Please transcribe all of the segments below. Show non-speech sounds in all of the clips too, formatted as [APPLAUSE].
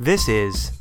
This is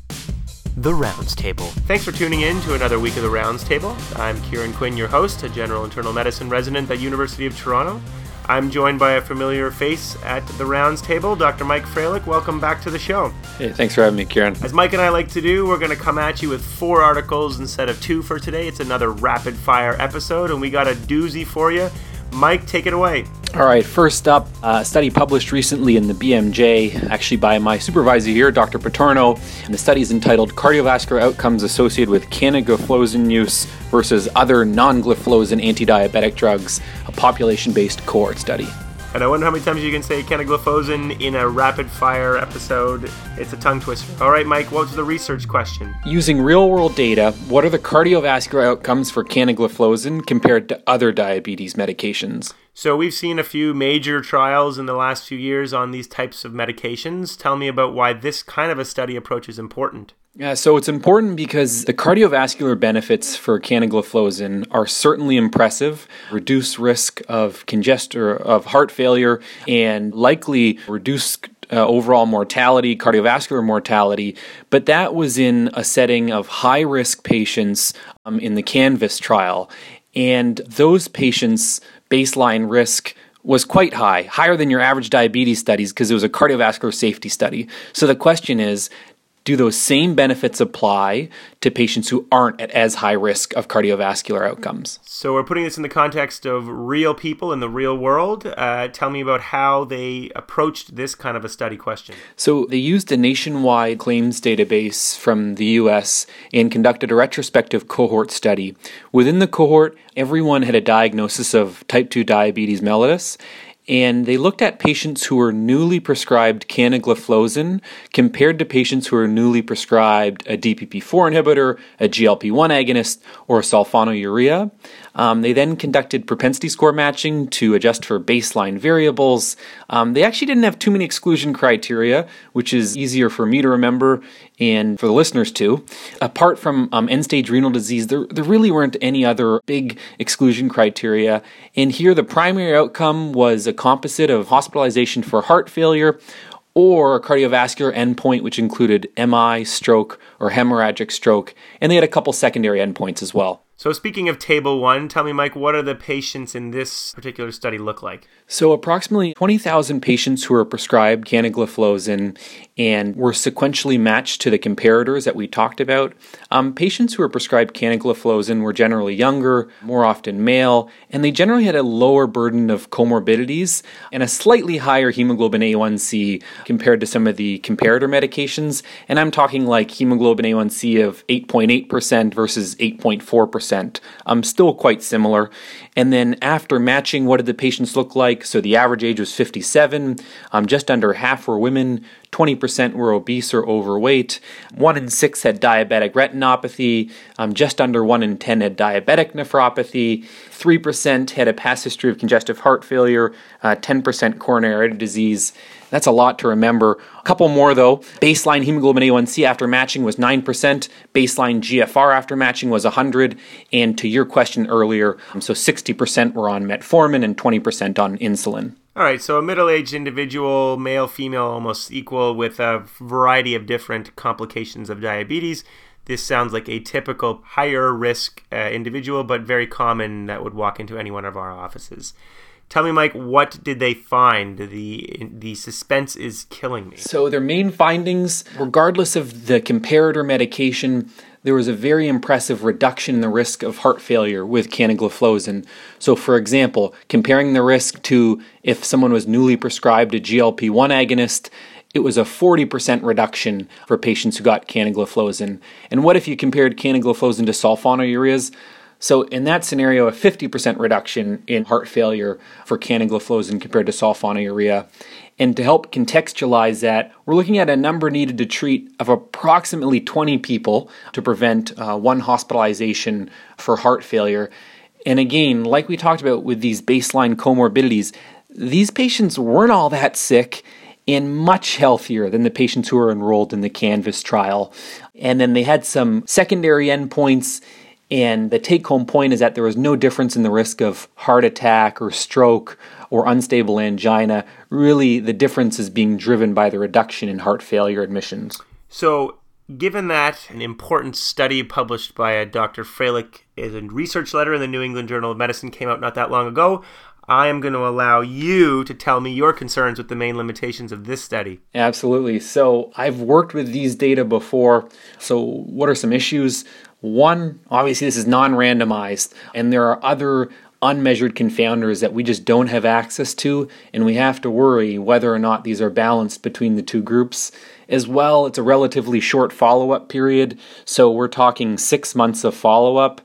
The Rounds Table. Thanks for tuning in to another week of The Rounds Table. I'm Kieran Quinn, your host, a general internal medicine resident at University of Toronto. I'm joined by a familiar face at the rounds table, Dr. Mike Fralick. Welcome back to the show. Hey, thanks for having me, Kieran. As Mike and I like to do, we're going to come at you with four articles instead of two for today. It's another rapid fire episode, and we got a doozy for you. Mike, take it away. All right, first up, a study published recently in the BMJ, actually by my supervisor here, Dr. Patorno. And the study is entitled Cardiovascular Outcomes Associated with Canagliflozin Use versus Other Non Gliflozin Anti-Diabetic Drugs, a population based cohort study. And I wonder how many times you can say canagliflozin in a rapid fire episode. It's a tongue twister. All right, Mike, what was the research question? Using real world data, what are the cardiovascular outcomes for canagliflozin compared to other diabetes medications? So, we've seen a few major trials in the last few years on these types of medications. Tell me about why this kind of a study approach is important. Yeah, so it's important because the cardiovascular benefits for canagliflozin are certainly impressive. Reduce risk of congestion of heart failure and likely reduce uh, overall mortality, cardiovascular mortality, but that was in a setting of high risk patients um, in the Canvas trial. And those patients' baseline risk was quite high, higher than your average diabetes studies because it was a cardiovascular safety study. So the question is do those same benefits apply to patients who aren't at as high risk of cardiovascular outcomes? So we're putting this in the context of real people in the real world. Uh, tell me about how they approached this kind of a study question. So they used a nationwide claims database from the US and conducted a retrospective cohort study. Within the cohort, everyone had a diagnosis of type 2 diabetes mellitus and they looked at patients who were newly prescribed canagliflozin compared to patients who were newly prescribed a DPP4 inhibitor, a GLP1 agonist, or sulfonylurea. Um, they then conducted propensity score matching to adjust for baseline variables. Um, they actually didn't have too many exclusion criteria, which is easier for me to remember and for the listeners too. Apart from um, end stage renal disease, there, there really weren't any other big exclusion criteria. And here, the primary outcome was a composite of hospitalization for heart failure or a cardiovascular endpoint, which included MI, stroke, or hemorrhagic stroke. And they had a couple secondary endpoints as well. So, speaking of table one, tell me, Mike, what are the patients in this particular study look like? So, approximately 20,000 patients who were prescribed canagliflozin and were sequentially matched to the comparators that we talked about. Um, patients who were prescribed canagliflozin were generally younger, more often male, and they generally had a lower burden of comorbidities and a slightly higher hemoglobin A1C compared to some of the comparator medications. And I'm talking like hemoglobin A1C of 8.8% versus 8.4%. Um, still quite similar. And then after matching, what did the patients look like? So the average age was 57, um, just under half were women, 20% were obese or overweight, 1 in 6 had diabetic retinopathy, um, just under 1 in 10 had diabetic nephropathy, 3% had a past history of congestive heart failure, uh, 10% coronary artery disease. That's a lot to remember. A couple more though. Baseline hemoglobin A1C after matching was 9%, baseline GFR after matching was 100, and to your question earlier, um, so 60% were on metformin and 20% on insulin. All right, so a middle aged individual, male, female, almost equal, with a variety of different complications of diabetes. This sounds like a typical higher risk uh, individual, but very common that would walk into any one of our offices. Tell me, Mike, what did they find? The the suspense is killing me. So their main findings, regardless of the comparator medication, there was a very impressive reduction in the risk of heart failure with canagliflozin. So, for example, comparing the risk to if someone was newly prescribed a GLP 1 agonist, it was a 40% reduction for patients who got canagliflozin. And what if you compared canagliflozin to sulfonylureas? So, in that scenario, a 50% reduction in heart failure for canagliflozin compared to sulfonylurea. And to help contextualize that, we're looking at a number needed to treat of approximately 20 people to prevent uh, one hospitalization for heart failure. And again, like we talked about with these baseline comorbidities, these patients weren't all that sick and much healthier than the patients who were enrolled in the Canvas trial. And then they had some secondary endpoints. And the take home point is that there was no difference in the risk of heart attack or stroke or unstable angina, really the difference is being driven by the reduction in heart failure admissions. So, given that an important study published by uh, a Dr. Fralick is a research letter in the New England Journal of Medicine came out not that long ago, I am going to allow you to tell me your concerns with the main limitations of this study. Absolutely. So, I've worked with these data before. So, what are some issues? One, obviously, this is non randomized, and there are other unmeasured confounders that we just don't have access to, and we have to worry whether or not these are balanced between the two groups. As well, it's a relatively short follow up period, so we're talking six months of follow up.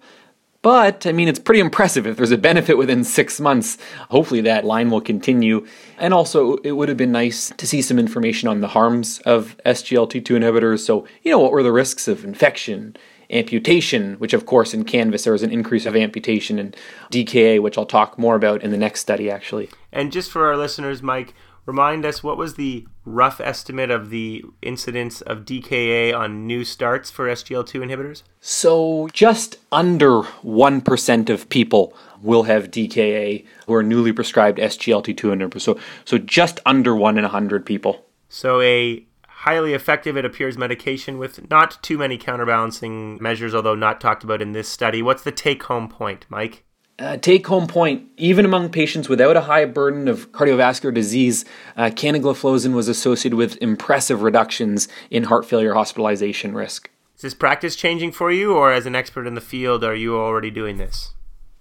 But, I mean, it's pretty impressive. If there's a benefit within six months, hopefully that line will continue. And also, it would have been nice to see some information on the harms of SGLT2 inhibitors. So, you know, what were the risks of infection, amputation, which, of course, in Canvas there was an increase of amputation, and DKA, which I'll talk more about in the next study, actually. And just for our listeners, Mike, remind us what was the rough estimate of the incidence of DKA on new starts for SGLT2 inhibitors? So, just under 1% of people will have DKA who are newly prescribed SGLT2 inhibitors. So, so just under 1 in 100 people. So, a highly effective, it appears, medication with not too many counterbalancing measures, although not talked about in this study. What's the take home point, Mike? Uh, take home point even among patients without a high burden of cardiovascular disease, uh, canagliflozin was associated with impressive reductions in heart failure hospitalization risk. Is this practice changing for you, or as an expert in the field, are you already doing this?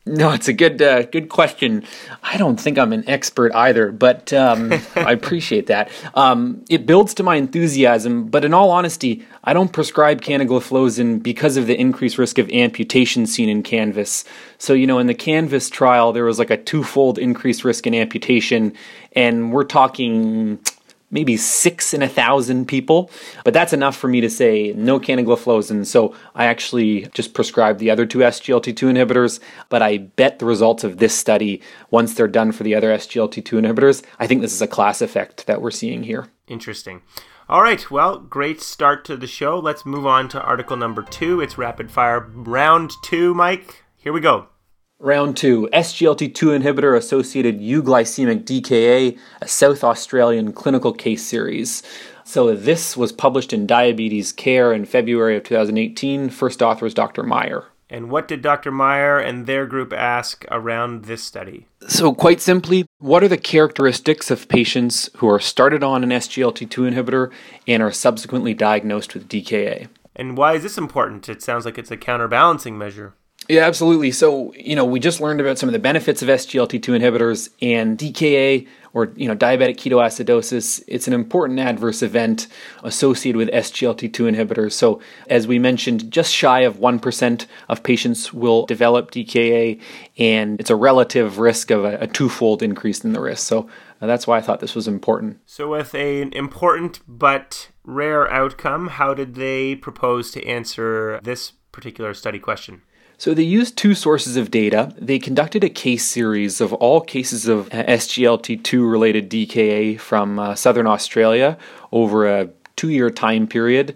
No, it's a good uh, good question. I don't think I'm an expert either, but um, [LAUGHS] I appreciate that. Um, it builds to my enthusiasm, but in all honesty, I don't prescribe canagliflozin because of the increased risk of amputation seen in Canvas. So, you know, in the Canvas trial, there was like a twofold increased risk in amputation, and we're talking maybe six in a thousand people. But that's enough for me to say no canagliflozin. So I actually just prescribed the other two SGLT2 inhibitors. But I bet the results of this study, once they're done for the other SGLT2 inhibitors, I think this is a class effect that we're seeing here. Interesting. All right, well, great start to the show. Let's move on to article number two. It's rapid fire round two, Mike. Here we go. Round two SGLT2 inhibitor associated euglycemic DKA, a South Australian clinical case series. So, this was published in Diabetes Care in February of 2018. First author is Dr. Meyer. And what did Dr. Meyer and their group ask around this study? So, quite simply, what are the characteristics of patients who are started on an SGLT2 inhibitor and are subsequently diagnosed with DKA? And why is this important? It sounds like it's a counterbalancing measure. Yeah, absolutely. So, you know, we just learned about some of the benefits of SGLT2 inhibitors and DKA or, you know, diabetic ketoacidosis. It's an important adverse event associated with SGLT2 inhibitors. So, as we mentioned, just shy of 1% of patients will develop DKA, and it's a relative risk of a, a twofold increase in the risk. So, uh, that's why I thought this was important. So, with an important but rare outcome, how did they propose to answer this particular study question? So they used two sources of data. They conducted a case series of all cases of SGLT2 related DKA from uh, southern Australia over a two year time period.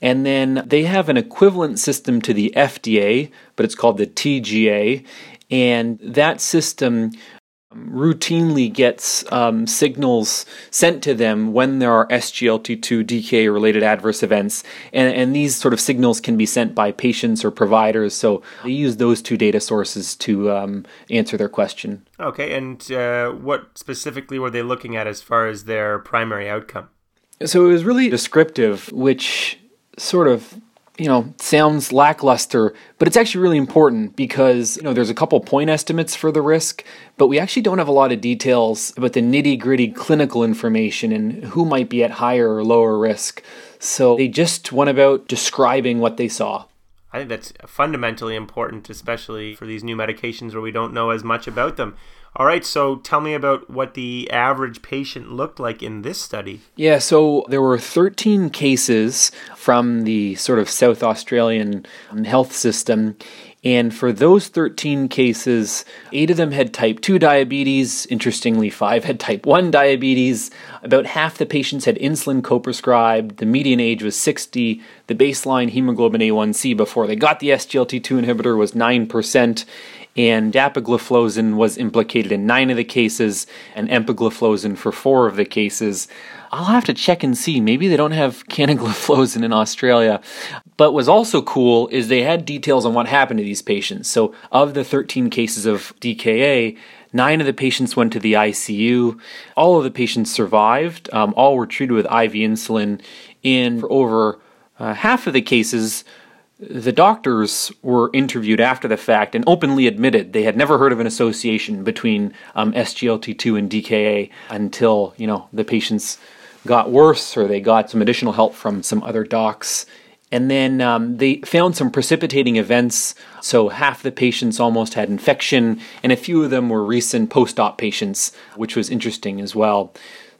And then they have an equivalent system to the FDA, but it's called the TGA. And that system routinely gets um, signals sent to them when there are SGLT2 DKA related adverse events. And, and these sort of signals can be sent by patients or providers. So they use those two data sources to um, answer their question. Okay, and uh, what specifically were they looking at as far as their primary outcome? So it was really descriptive, which sort of you know, sounds lackluster, but it's actually really important because, you know, there's a couple point estimates for the risk, but we actually don't have a lot of details about the nitty gritty clinical information and who might be at higher or lower risk. So they just went about describing what they saw. I think that's fundamentally important, especially for these new medications where we don't know as much about them. All right, so tell me about what the average patient looked like in this study. Yeah, so there were 13 cases from the sort of South Australian health system. And for those 13 cases, eight of them had type 2 diabetes. Interestingly, five had type 1 diabetes. About half the patients had insulin co prescribed. The median age was 60. The baseline hemoglobin A1C before they got the SGLT2 inhibitor was 9% and dapagliflozin was implicated in nine of the cases, and empagliflozin for four of the cases. I'll have to check and see. Maybe they don't have [LAUGHS] canagliflozin in Australia. But what's also cool is they had details on what happened to these patients. So, of the 13 cases of DKA, Nine of the patients went to the ICU. All of the patients survived. Um, all were treated with IV insulin. In for over uh, half of the cases, the doctors were interviewed after the fact and openly admitted they had never heard of an association between um, SGLT2 and DKA until you know the patients got worse or they got some additional help from some other docs and then um, they found some precipitating events. So half the patients almost had infection, and a few of them were recent post op patients, which was interesting as well.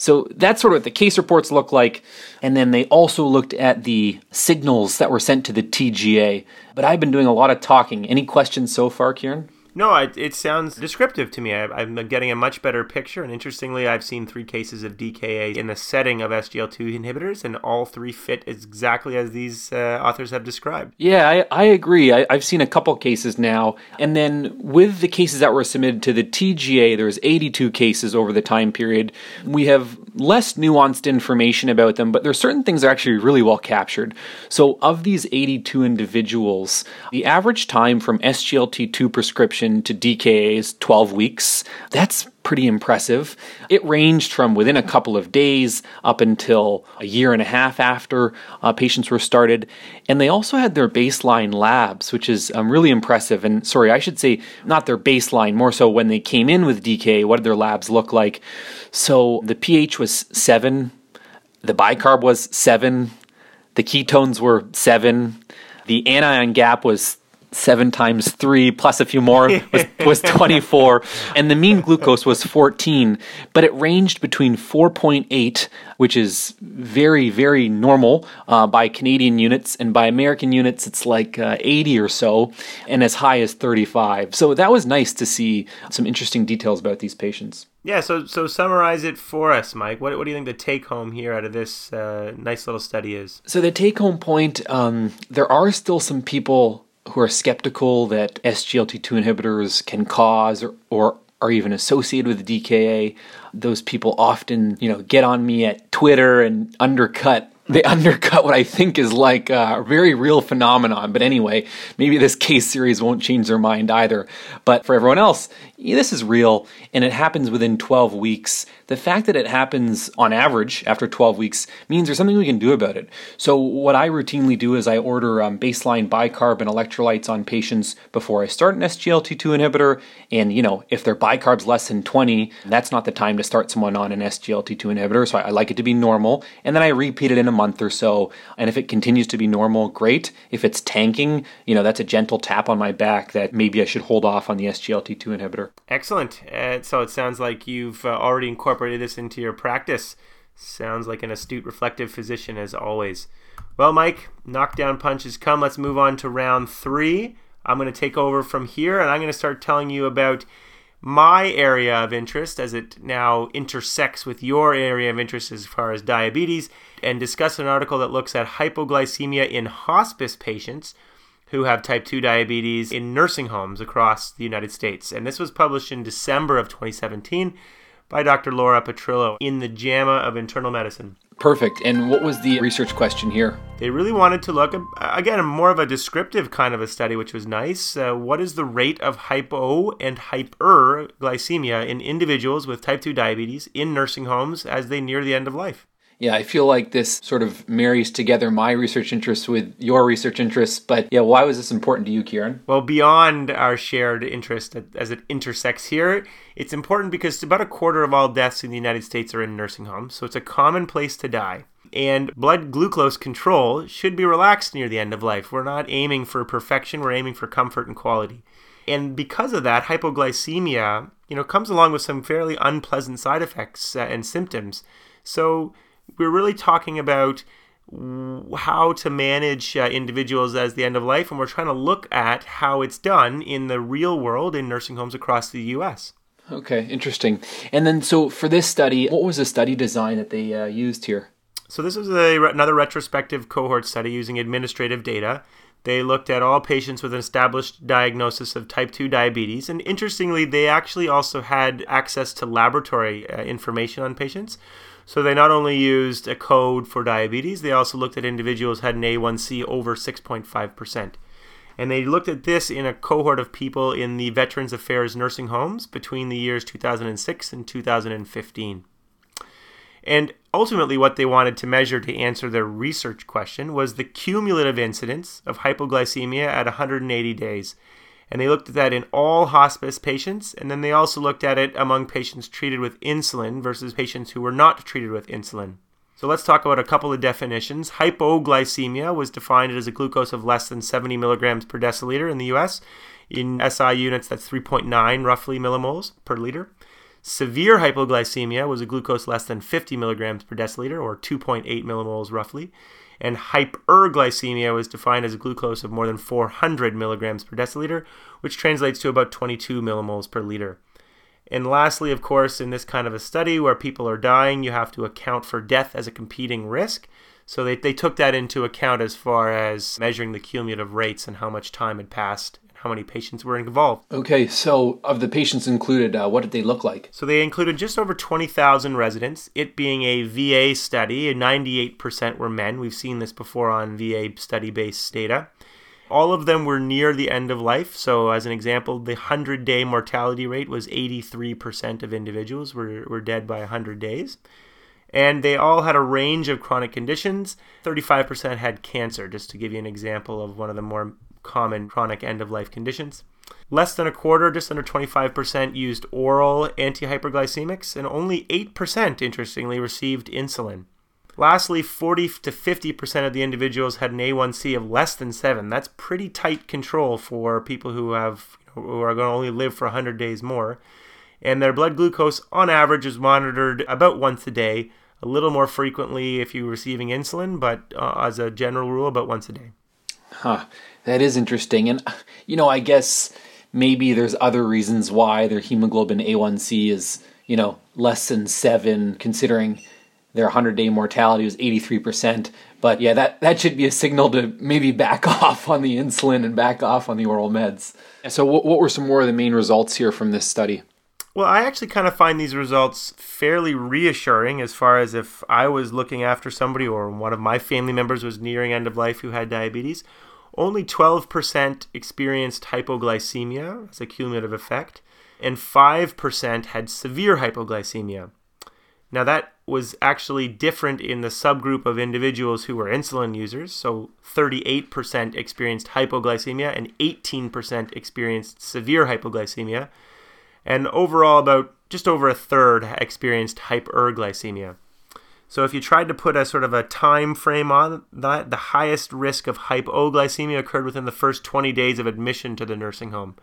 So that's sort of what the case reports look like. And then they also looked at the signals that were sent to the TGA. But I've been doing a lot of talking. Any questions so far, Kieran? No, it, it sounds descriptive to me. I, am getting a much better picture. And interestingly, I've seen three cases of DKA in the setting of SGLT2 inhibitors, and all three fit exactly as these uh, authors have described. Yeah, I, I agree. I, have seen a couple cases now. And then with the cases that were submitted to the TGA, there was 82 cases over the time period. We have less nuanced information about them, but there are certain things that are actually really well captured. So, of these 82 individuals, the average time from SGLT2 prescription to DKA's 12 weeks. That's pretty impressive. It ranged from within a couple of days up until a year and a half after uh, patients were started. And they also had their baseline labs, which is um, really impressive. And sorry, I should say not their baseline, more so when they came in with DKA, what did their labs look like? So the pH was seven, the bicarb was seven, the ketones were seven, the anion gap was seven times three plus a few more was, [LAUGHS] was 24 and the mean glucose was 14 but it ranged between 4.8 which is very very normal uh, by canadian units and by american units it's like uh, 80 or so and as high as 35 so that was nice to see some interesting details about these patients yeah, so so summarize it for us, Mike. What, what do you think the take home here out of this uh, nice little study is? So the take home point, um, there are still some people who are skeptical that SGLT2 inhibitors can cause or, or are even associated with DKA. Those people often, you know, get on me at Twitter and undercut they [LAUGHS] undercut what I think is like a very real phenomenon. But anyway, maybe this case series won't change their mind either. But for everyone else, this is real and it happens within 12 weeks. The fact that it happens on average after 12 weeks means there's something we can do about it. So, what I routinely do is I order um, baseline bicarb and electrolytes on patients before I start an SGLT2 inhibitor. And, you know, if their bicarb's less than 20, that's not the time to start someone on an SGLT2 inhibitor. So, I, I like it to be normal. And then I repeat it in a month or so. And if it continues to be normal, great. If it's tanking, you know, that's a gentle tap on my back that maybe I should hold off on the SGLT2 inhibitor. Excellent. Uh, so it sounds like you've uh, already incorporated this into your practice. Sounds like an astute, reflective physician, as always. Well, Mike, knockdown punches come. Let's move on to round three. I'm going to take over from here and I'm going to start telling you about my area of interest as it now intersects with your area of interest as far as diabetes and discuss an article that looks at hypoglycemia in hospice patients who have type 2 diabetes in nursing homes across the United States. And this was published in December of 2017 by Dr. Laura Petrillo in the JAMA of Internal Medicine. Perfect. And what was the research question here? They really wanted to look, again, more of a descriptive kind of a study, which was nice. Uh, what is the rate of hypo and hyperglycemia in individuals with type 2 diabetes in nursing homes as they near the end of life? Yeah, I feel like this sort of marries together my research interests with your research interests. But yeah, why was this important to you, Kieran? Well, beyond our shared interest as it intersects here, it's important because about a quarter of all deaths in the United States are in nursing homes, so it's a common place to die. And blood glucose control should be relaxed near the end of life. We're not aiming for perfection, we're aiming for comfort and quality. And because of that, hypoglycemia, you know, comes along with some fairly unpleasant side effects uh, and symptoms. So we're really talking about how to manage uh, individuals as the end of life, and we're trying to look at how it's done in the real world in nursing homes across the U.S. Okay, interesting. And then, so for this study, what was the study design that they uh, used here? So this was a, another retrospective cohort study using administrative data. They looked at all patients with an established diagnosis of type 2 diabetes. And interestingly, they actually also had access to laboratory uh, information on patients. So they not only used a code for diabetes, they also looked at individuals had an A1C over 6.5%. And they looked at this in a cohort of people in the Veterans Affairs nursing homes between the years 2006 and 2015. And ultimately, what they wanted to measure to answer their research question was the cumulative incidence of hypoglycemia at 180 days. And they looked at that in all hospice patients, and then they also looked at it among patients treated with insulin versus patients who were not treated with insulin. So let's talk about a couple of definitions. Hypoglycemia was defined as a glucose of less than 70 milligrams per deciliter in the US. In SI units, that's 3.9 roughly millimoles per liter. Severe hypoglycemia was a glucose less than 50 milligrams per deciliter, or 2.8 millimoles roughly. And hyperglycemia was defined as a glucose of more than 400 milligrams per deciliter, which translates to about 22 millimoles per liter. And lastly, of course, in this kind of a study where people are dying, you have to account for death as a competing risk. So they, they took that into account as far as measuring the cumulative rates and how much time had passed how many patients were involved. Okay, so of the patients included, uh, what did they look like? So they included just over 20,000 residents. It being a VA study, 98% were men. We've seen this before on VA study based data. All of them were near the end of life. So, as an example, the 100 day mortality rate was 83% of individuals were, were dead by 100 days. And they all had a range of chronic conditions. 35% had cancer, just to give you an example of one of the more common chronic end of life conditions. Less than a quarter, just under 25%, used oral antihyperglycemics, and only 8%, interestingly, received insulin. Lastly, 40 to 50% of the individuals had an A1C of less than 7. That's pretty tight control for people who have who are going to only live for 100 days more. And their blood glucose on average is monitored about once a day, a little more frequently if you're receiving insulin, but uh, as a general rule about once a day. Huh. That is interesting. And, you know, I guess maybe there's other reasons why their hemoglobin A1C is, you know, less than seven, considering their 100 day mortality was 83%. But yeah, that, that should be a signal to maybe back [LAUGHS] off on the insulin and back off on the oral meds. So, what, what were some more of the main results here from this study? Well, I actually kind of find these results fairly reassuring as far as if I was looking after somebody or one of my family members was nearing end of life who had diabetes only 12% experienced hypoglycemia as a cumulative effect, and 5% had severe hypoglycemia. Now, that was actually different in the subgroup of individuals who were insulin users. So, 38% experienced hypoglycemia and 18% experienced severe hypoglycemia. And overall, about just over a third experienced hyperglycemia. So if you tried to put a sort of a time frame on that, the highest risk of hypoglycemia occurred within the first 20 days of admission to the nursing home.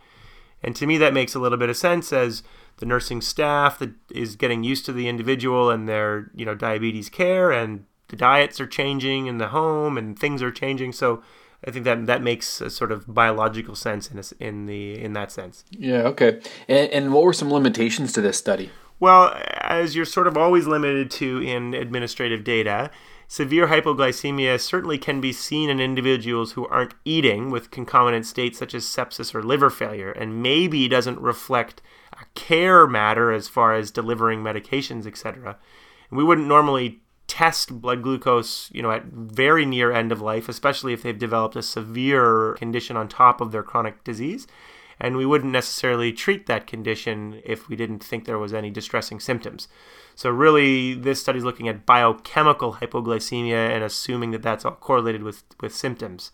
And to me, that makes a little bit of sense as the nursing staff that is getting used to the individual and their, you know, diabetes care, and the diets are changing in the home, and things are changing. So I think that that makes a sort of biological sense in a, in the in that sense. Yeah. Okay. And, and what were some limitations to this study? Well, as you're sort of always limited to in administrative data, severe hypoglycemia certainly can be seen in individuals who aren't eating with concomitant states such as sepsis or liver failure, and maybe doesn't reflect a care matter as far as delivering medications, etc. We wouldn't normally test blood glucose, you know, at very near end of life, especially if they've developed a severe condition on top of their chronic disease and we wouldn't necessarily treat that condition if we didn't think there was any distressing symptoms. So, really, this study is looking at biochemical hypoglycemia and assuming that that's all correlated with, with symptoms.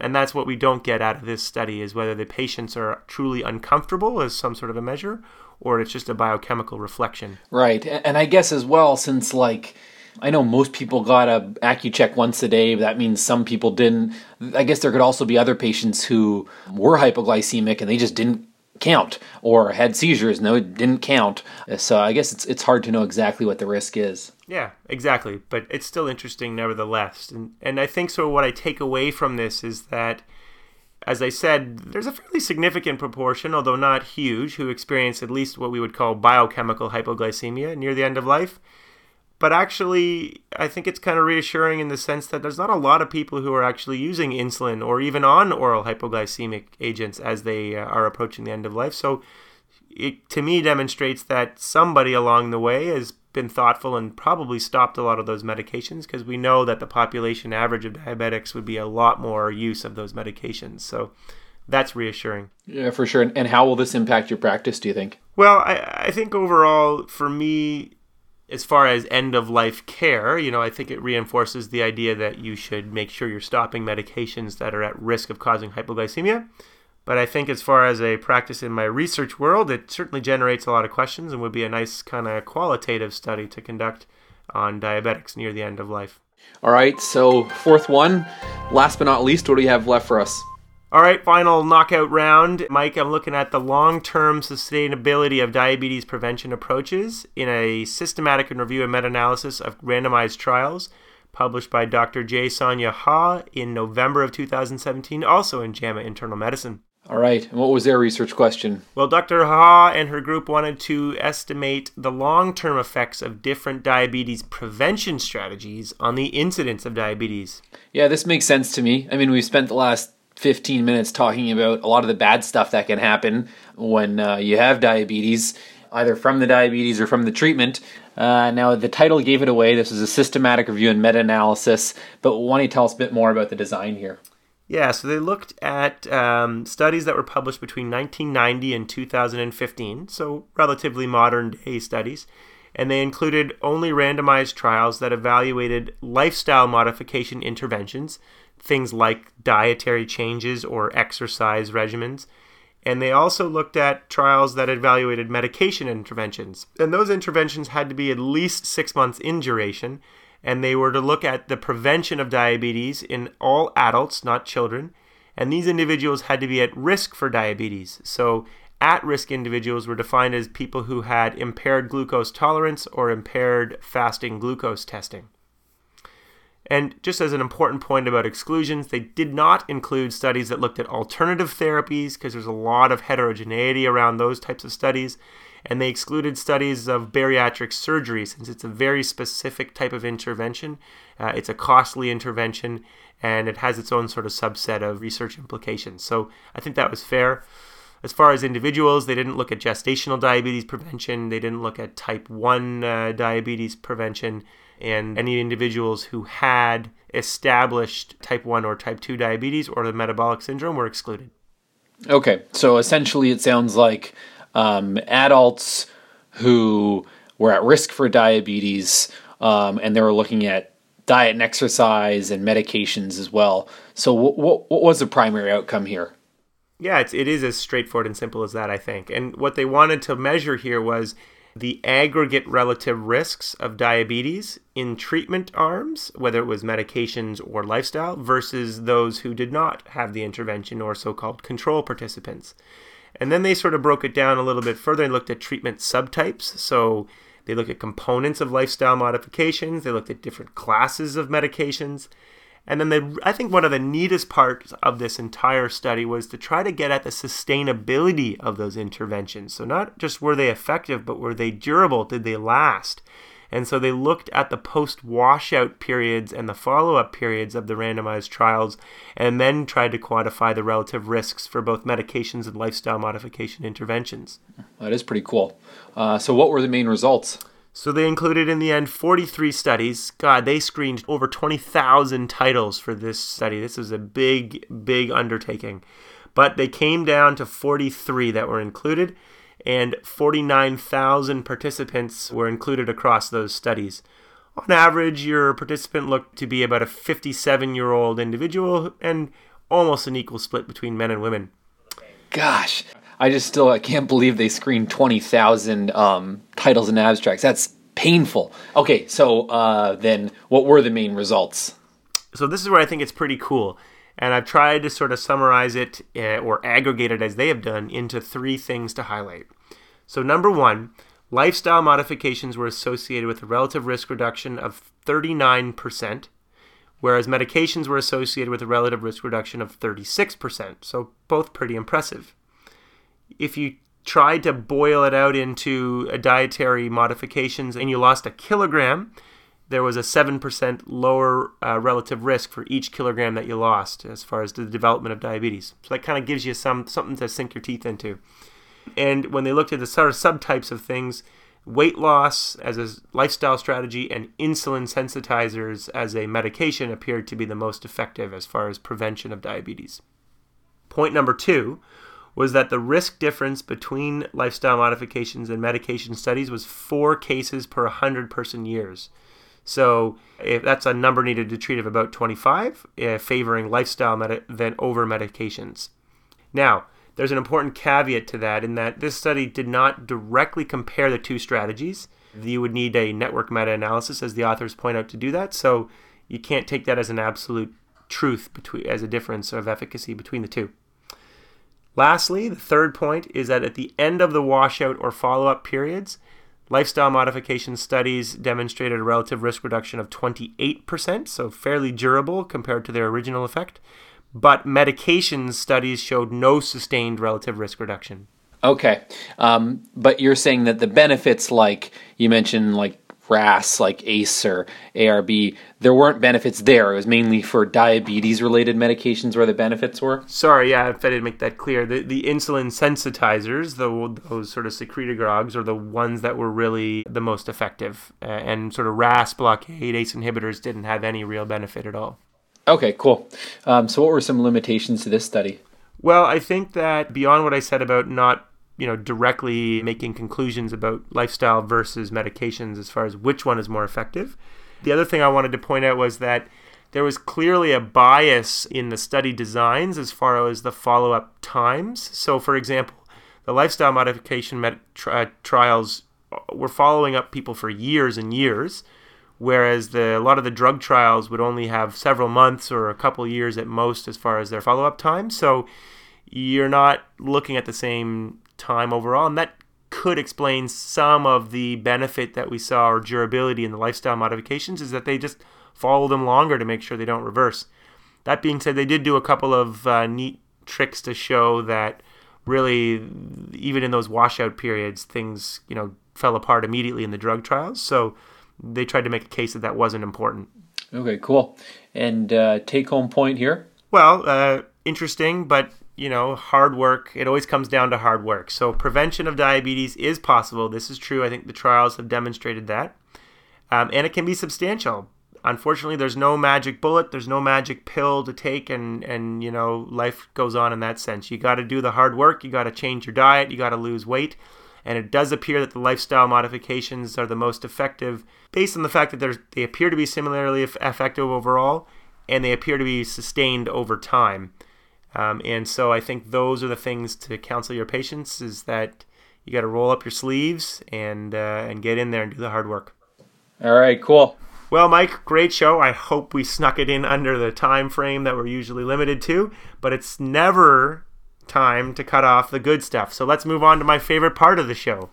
And that's what we don't get out of this study is whether the patients are truly uncomfortable as some sort of a measure or it's just a biochemical reflection. Right. And I guess as well, since like I know most people got a Accu-Chek once a day. but That means some people didn't. I guess there could also be other patients who were hypoglycemic and they just didn't count or had seizures. No it didn't count. So i guess it's it's hard to know exactly what the risk is. Yeah exactly. But it's still interesting nevertheless. And and i think so what i take away from this is that as i said there's a fairly significant proportion although not huge who experience at least what we would call biochemical hypoglycemia near the end of life but actually, I think it's kind of reassuring in the sense that there's not a lot of people who are actually using insulin or even on oral hypoglycemic agents as they uh, are approaching the end of life. So it to me demonstrates that somebody along the way has been thoughtful and probably stopped a lot of those medications because we know that the population average of diabetics would be a lot more use of those medications. So that's reassuring. Yeah, for sure. And how will this impact your practice, do you think? Well, I, I think overall, for me, as far as end of life care, you know, I think it reinforces the idea that you should make sure you're stopping medications that are at risk of causing hypoglycemia. But I think, as far as a practice in my research world, it certainly generates a lot of questions and would be a nice kind of qualitative study to conduct on diabetics near the end of life. All right, so fourth one. Last but not least, what do you have left for us? All right, final knockout round. Mike, I'm looking at the long term sustainability of diabetes prevention approaches in a systematic and review and meta analysis of randomized trials published by Dr. J. Sonya Haw in November of 2017, also in JAMA Internal Medicine. All right, and what was their research question? Well, Dr. Ha and her group wanted to estimate the long term effects of different diabetes prevention strategies on the incidence of diabetes. Yeah, this makes sense to me. I mean, we've spent the last 15 minutes talking about a lot of the bad stuff that can happen when uh, you have diabetes, either from the diabetes or from the treatment. Uh, now, the title gave it away. This is a systematic review and meta analysis, but why don't you tell us a bit more about the design here? Yeah, so they looked at um, studies that were published between 1990 and 2015, so relatively modern day studies, and they included only randomized trials that evaluated lifestyle modification interventions things like dietary changes or exercise regimens. And they also looked at trials that evaluated medication interventions. And those interventions had to be at least six months in duration. And they were to look at the prevention of diabetes in all adults, not children. And these individuals had to be at risk for diabetes. So, at risk individuals were defined as people who had impaired glucose tolerance or impaired fasting glucose testing. And just as an important point about exclusions, they did not include studies that looked at alternative therapies because there's a lot of heterogeneity around those types of studies. And they excluded studies of bariatric surgery since it's a very specific type of intervention. Uh, it's a costly intervention and it has its own sort of subset of research implications. So I think that was fair. As far as individuals, they didn't look at gestational diabetes prevention, they didn't look at type 1 uh, diabetes prevention and any individuals who had established type 1 or type 2 diabetes or the metabolic syndrome were excluded. Okay, so essentially it sounds like um, adults who were at risk for diabetes um, and they were looking at diet and exercise and medications as well. So, what, what, what was the primary outcome here? Yeah, it's, it is as straightforward and simple as that, I think. And what they wanted to measure here was the aggregate relative risks of diabetes in treatment arms, whether it was medications or lifestyle, versus those who did not have the intervention or so called control participants. And then they sort of broke it down a little bit further and looked at treatment subtypes. So they looked at components of lifestyle modifications, they looked at different classes of medications, and then the, I think one of the neatest parts of this entire study was to try to get at the sustainability of those interventions. So, not just were they effective, but were they durable? Did they last? And so they looked at the post washout periods and the follow up periods of the randomized trials and then tried to quantify the relative risks for both medications and lifestyle modification interventions. That is pretty cool. Uh, so, what were the main results? So they included in the end 43 studies. God, they screened over 20,000 titles for this study. This was a big, big undertaking. But they came down to 43 that were included, and 49,000 participants were included across those studies. On average, your participant looked to be about a 57 year old individual and almost an equal split between men and women. Gosh, I just still I can't believe they screened twenty thousand um, titles and abstracts. That's painful. Okay, so uh, then what were the main results? So this is where I think it's pretty cool, and I've tried to sort of summarize it uh, or aggregate it as they have done into three things to highlight. So number one, lifestyle modifications were associated with a relative risk reduction of thirty nine percent whereas medications were associated with a relative risk reduction of 36%. So both pretty impressive if you tried to boil it out into dietary modifications and you lost a kilogram, there was a 7% lower uh, relative risk for each kilogram that you lost as far as the development of diabetes. So that kind of gives you some something to sink your teeth into. And when they looked at the sort of subtypes of things, weight loss as a lifestyle strategy and insulin sensitizers as a medication appeared to be the most effective as far as prevention of diabetes. Point number two was that the risk difference between lifestyle modifications and medication studies was four cases per 100 person years. So if that's a number needed to treat of about 25, uh, favoring lifestyle than over medications. Now, there's an important caveat to that in that this study did not directly compare the two strategies. You would need a network meta analysis, as the authors point out, to do that. So you can't take that as an absolute truth between as a difference of efficacy between the two. Lastly, the third point is that at the end of the washout or follow up periods, lifestyle modification studies demonstrated a relative risk reduction of 28%, so fairly durable compared to their original effect but medications studies showed no sustained relative risk reduction. Okay, um, but you're saying that the benefits, like you mentioned, like RAS, like ACE or ARB, there weren't benefits there. It was mainly for diabetes-related medications where the benefits were. Sorry, yeah, if I didn't make that clear, the the insulin sensitizers, the, those sort of secretagogues, are the ones that were really the most effective, uh, and sort of RAS blockade, ACE inhibitors didn't have any real benefit at all. Okay, cool. Um, so, what were some limitations to this study? Well, I think that beyond what I said about not you know directly making conclusions about lifestyle versus medications as far as which one is more effective. The other thing I wanted to point out was that there was clearly a bias in the study designs as far as the follow-up times. So for example, the lifestyle modification med- tri- uh, trials were following up people for years and years whereas the, a lot of the drug trials would only have several months or a couple years at most as far as their follow up time. So you're not looking at the same time overall, and that could explain some of the benefit that we saw or durability in the lifestyle modifications is that they just follow them longer to make sure they don't reverse. That being said, they did do a couple of uh, neat tricks to show that really, even in those washout periods, things you know fell apart immediately in the drug trials. So they tried to make a case that that wasn't important. Okay, cool. And uh, take home point here? Well, uh, interesting, but you know, hard work. It always comes down to hard work. So prevention of diabetes is possible. This is true. I think the trials have demonstrated that, um, and it can be substantial. Unfortunately, there's no magic bullet. There's no magic pill to take, and and you know, life goes on in that sense. You got to do the hard work. You got to change your diet. You got to lose weight and it does appear that the lifestyle modifications are the most effective based on the fact that they appear to be similarly effective overall and they appear to be sustained over time. Um, and so I think those are the things to counsel your patients is that you got to roll up your sleeves and uh, and get in there and do the hard work. All right, cool. Well, Mike, great show. I hope we snuck it in under the time frame that we're usually limited to, but it's never time to cut off the good stuff. So let's move on to my favorite part of the show.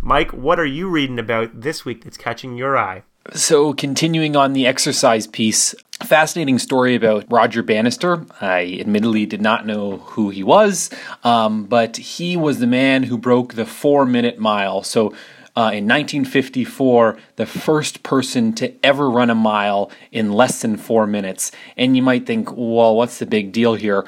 Mike, what are you reading about this week that's catching your eye? So, continuing on the exercise piece, fascinating story about Roger Bannister. I admittedly did not know who he was, um, but he was the man who broke the four minute mile. So, uh, in 1954, the first person to ever run a mile in less than four minutes. And you might think, well, what's the big deal here?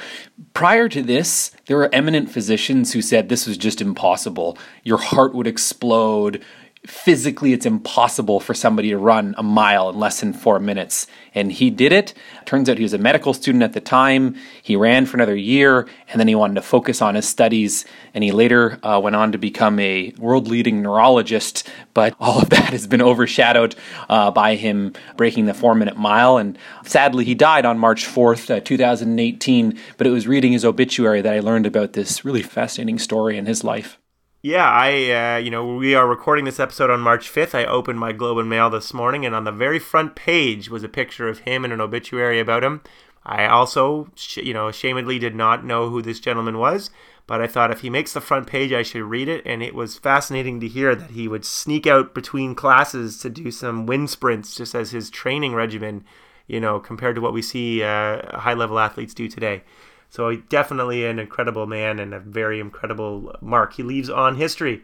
Prior to this, there were eminent physicians who said this was just impossible. Your heart would explode physically it's impossible for somebody to run a mile in less than four minutes. And he did it. Turns out he was a medical student at the time. He ran for another year and then he wanted to focus on his studies. And he later uh, went on to become a world leading neurologist. But [LAUGHS] all of that has been overshadowed uh, by him breaking the four minute mile. And sadly, he died on March 4th, uh, 2018. But it was reading his obituary that I learned about this really fascinating story in his life. Yeah, I, uh, you know, we are recording this episode on March 5th. I opened my Globe and Mail this morning, and on the very front page was a picture of him and an obituary about him. I also, you know, ashamedly did not know who this gentleman was, but I thought if he makes the front page, I should read it. And it was fascinating to hear that he would sneak out between classes to do some wind sprints just as his training regimen, you know, compared to what we see uh, high level athletes do today. So definitely an incredible man and a very incredible mark he leaves on history.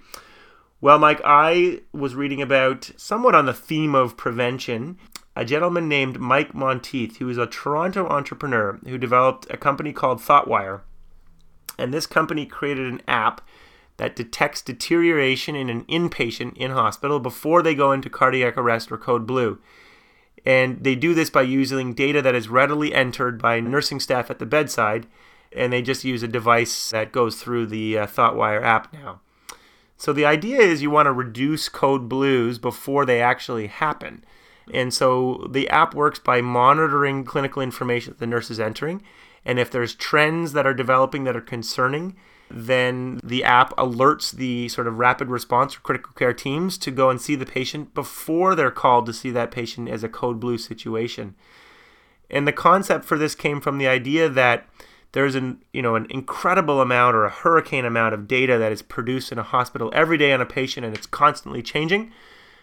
Well, Mike, I was reading about somewhat on the theme of prevention. A gentleman named Mike Monteith, who is a Toronto entrepreneur who developed a company called ThoughtWire. And this company created an app that detects deterioration in an inpatient in hospital before they go into cardiac arrest or code blue. And they do this by using data that is readily entered by nursing staff at the bedside, and they just use a device that goes through the uh, ThoughtWire app now. So the idea is you want to reduce code blues before they actually happen. And so the app works by monitoring clinical information that the nurse is entering. And if there's trends that are developing that are concerning, then the app alerts the sort of rapid response or critical care teams to go and see the patient before they're called to see that patient as a code blue situation. And the concept for this came from the idea that there's an you know an incredible amount or a hurricane amount of data that is produced in a hospital every day on a patient and it's constantly changing.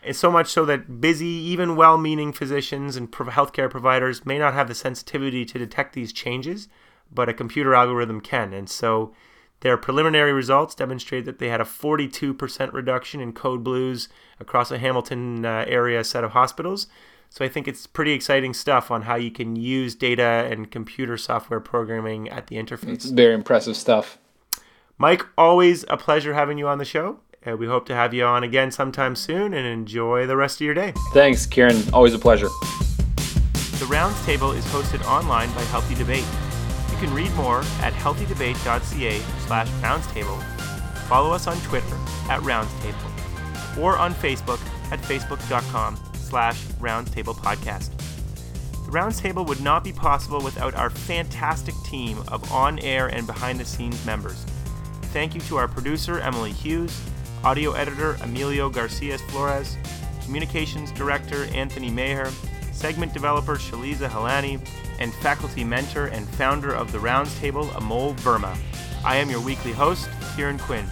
And so much so that busy, even well meaning physicians and healthcare providers may not have the sensitivity to detect these changes, but a computer algorithm can. And so their preliminary results demonstrate that they had a 42% reduction in code blues across a Hamilton uh, area set of hospitals. So I think it's pretty exciting stuff on how you can use data and computer software programming at the interface. It's very impressive stuff. Mike, always a pleasure having you on the show. Uh, we hope to have you on again sometime soon and enjoy the rest of your day. Thanks, Kieran. Always a pleasure. The Rounds Table is hosted online by Healthy Debate. You can read more at healthydebate.ca slash roundstable. Follow us on Twitter at roundstable or on Facebook at facebook.com slash roundstable podcast. The Roundtable would not be possible without our fantastic team of on-air and behind-the-scenes members. Thank you to our producer, Emily Hughes, audio editor Emilio Garcia Flores, communications director Anthony Maher, segment developer Shaliza Halani, and faculty mentor and founder of the Rounds Table, Amol Verma. I am your weekly host, Kieran Quinn.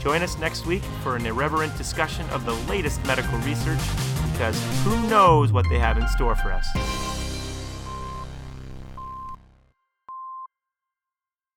Join us next week for an irreverent discussion of the latest medical research because who knows what they have in store for us.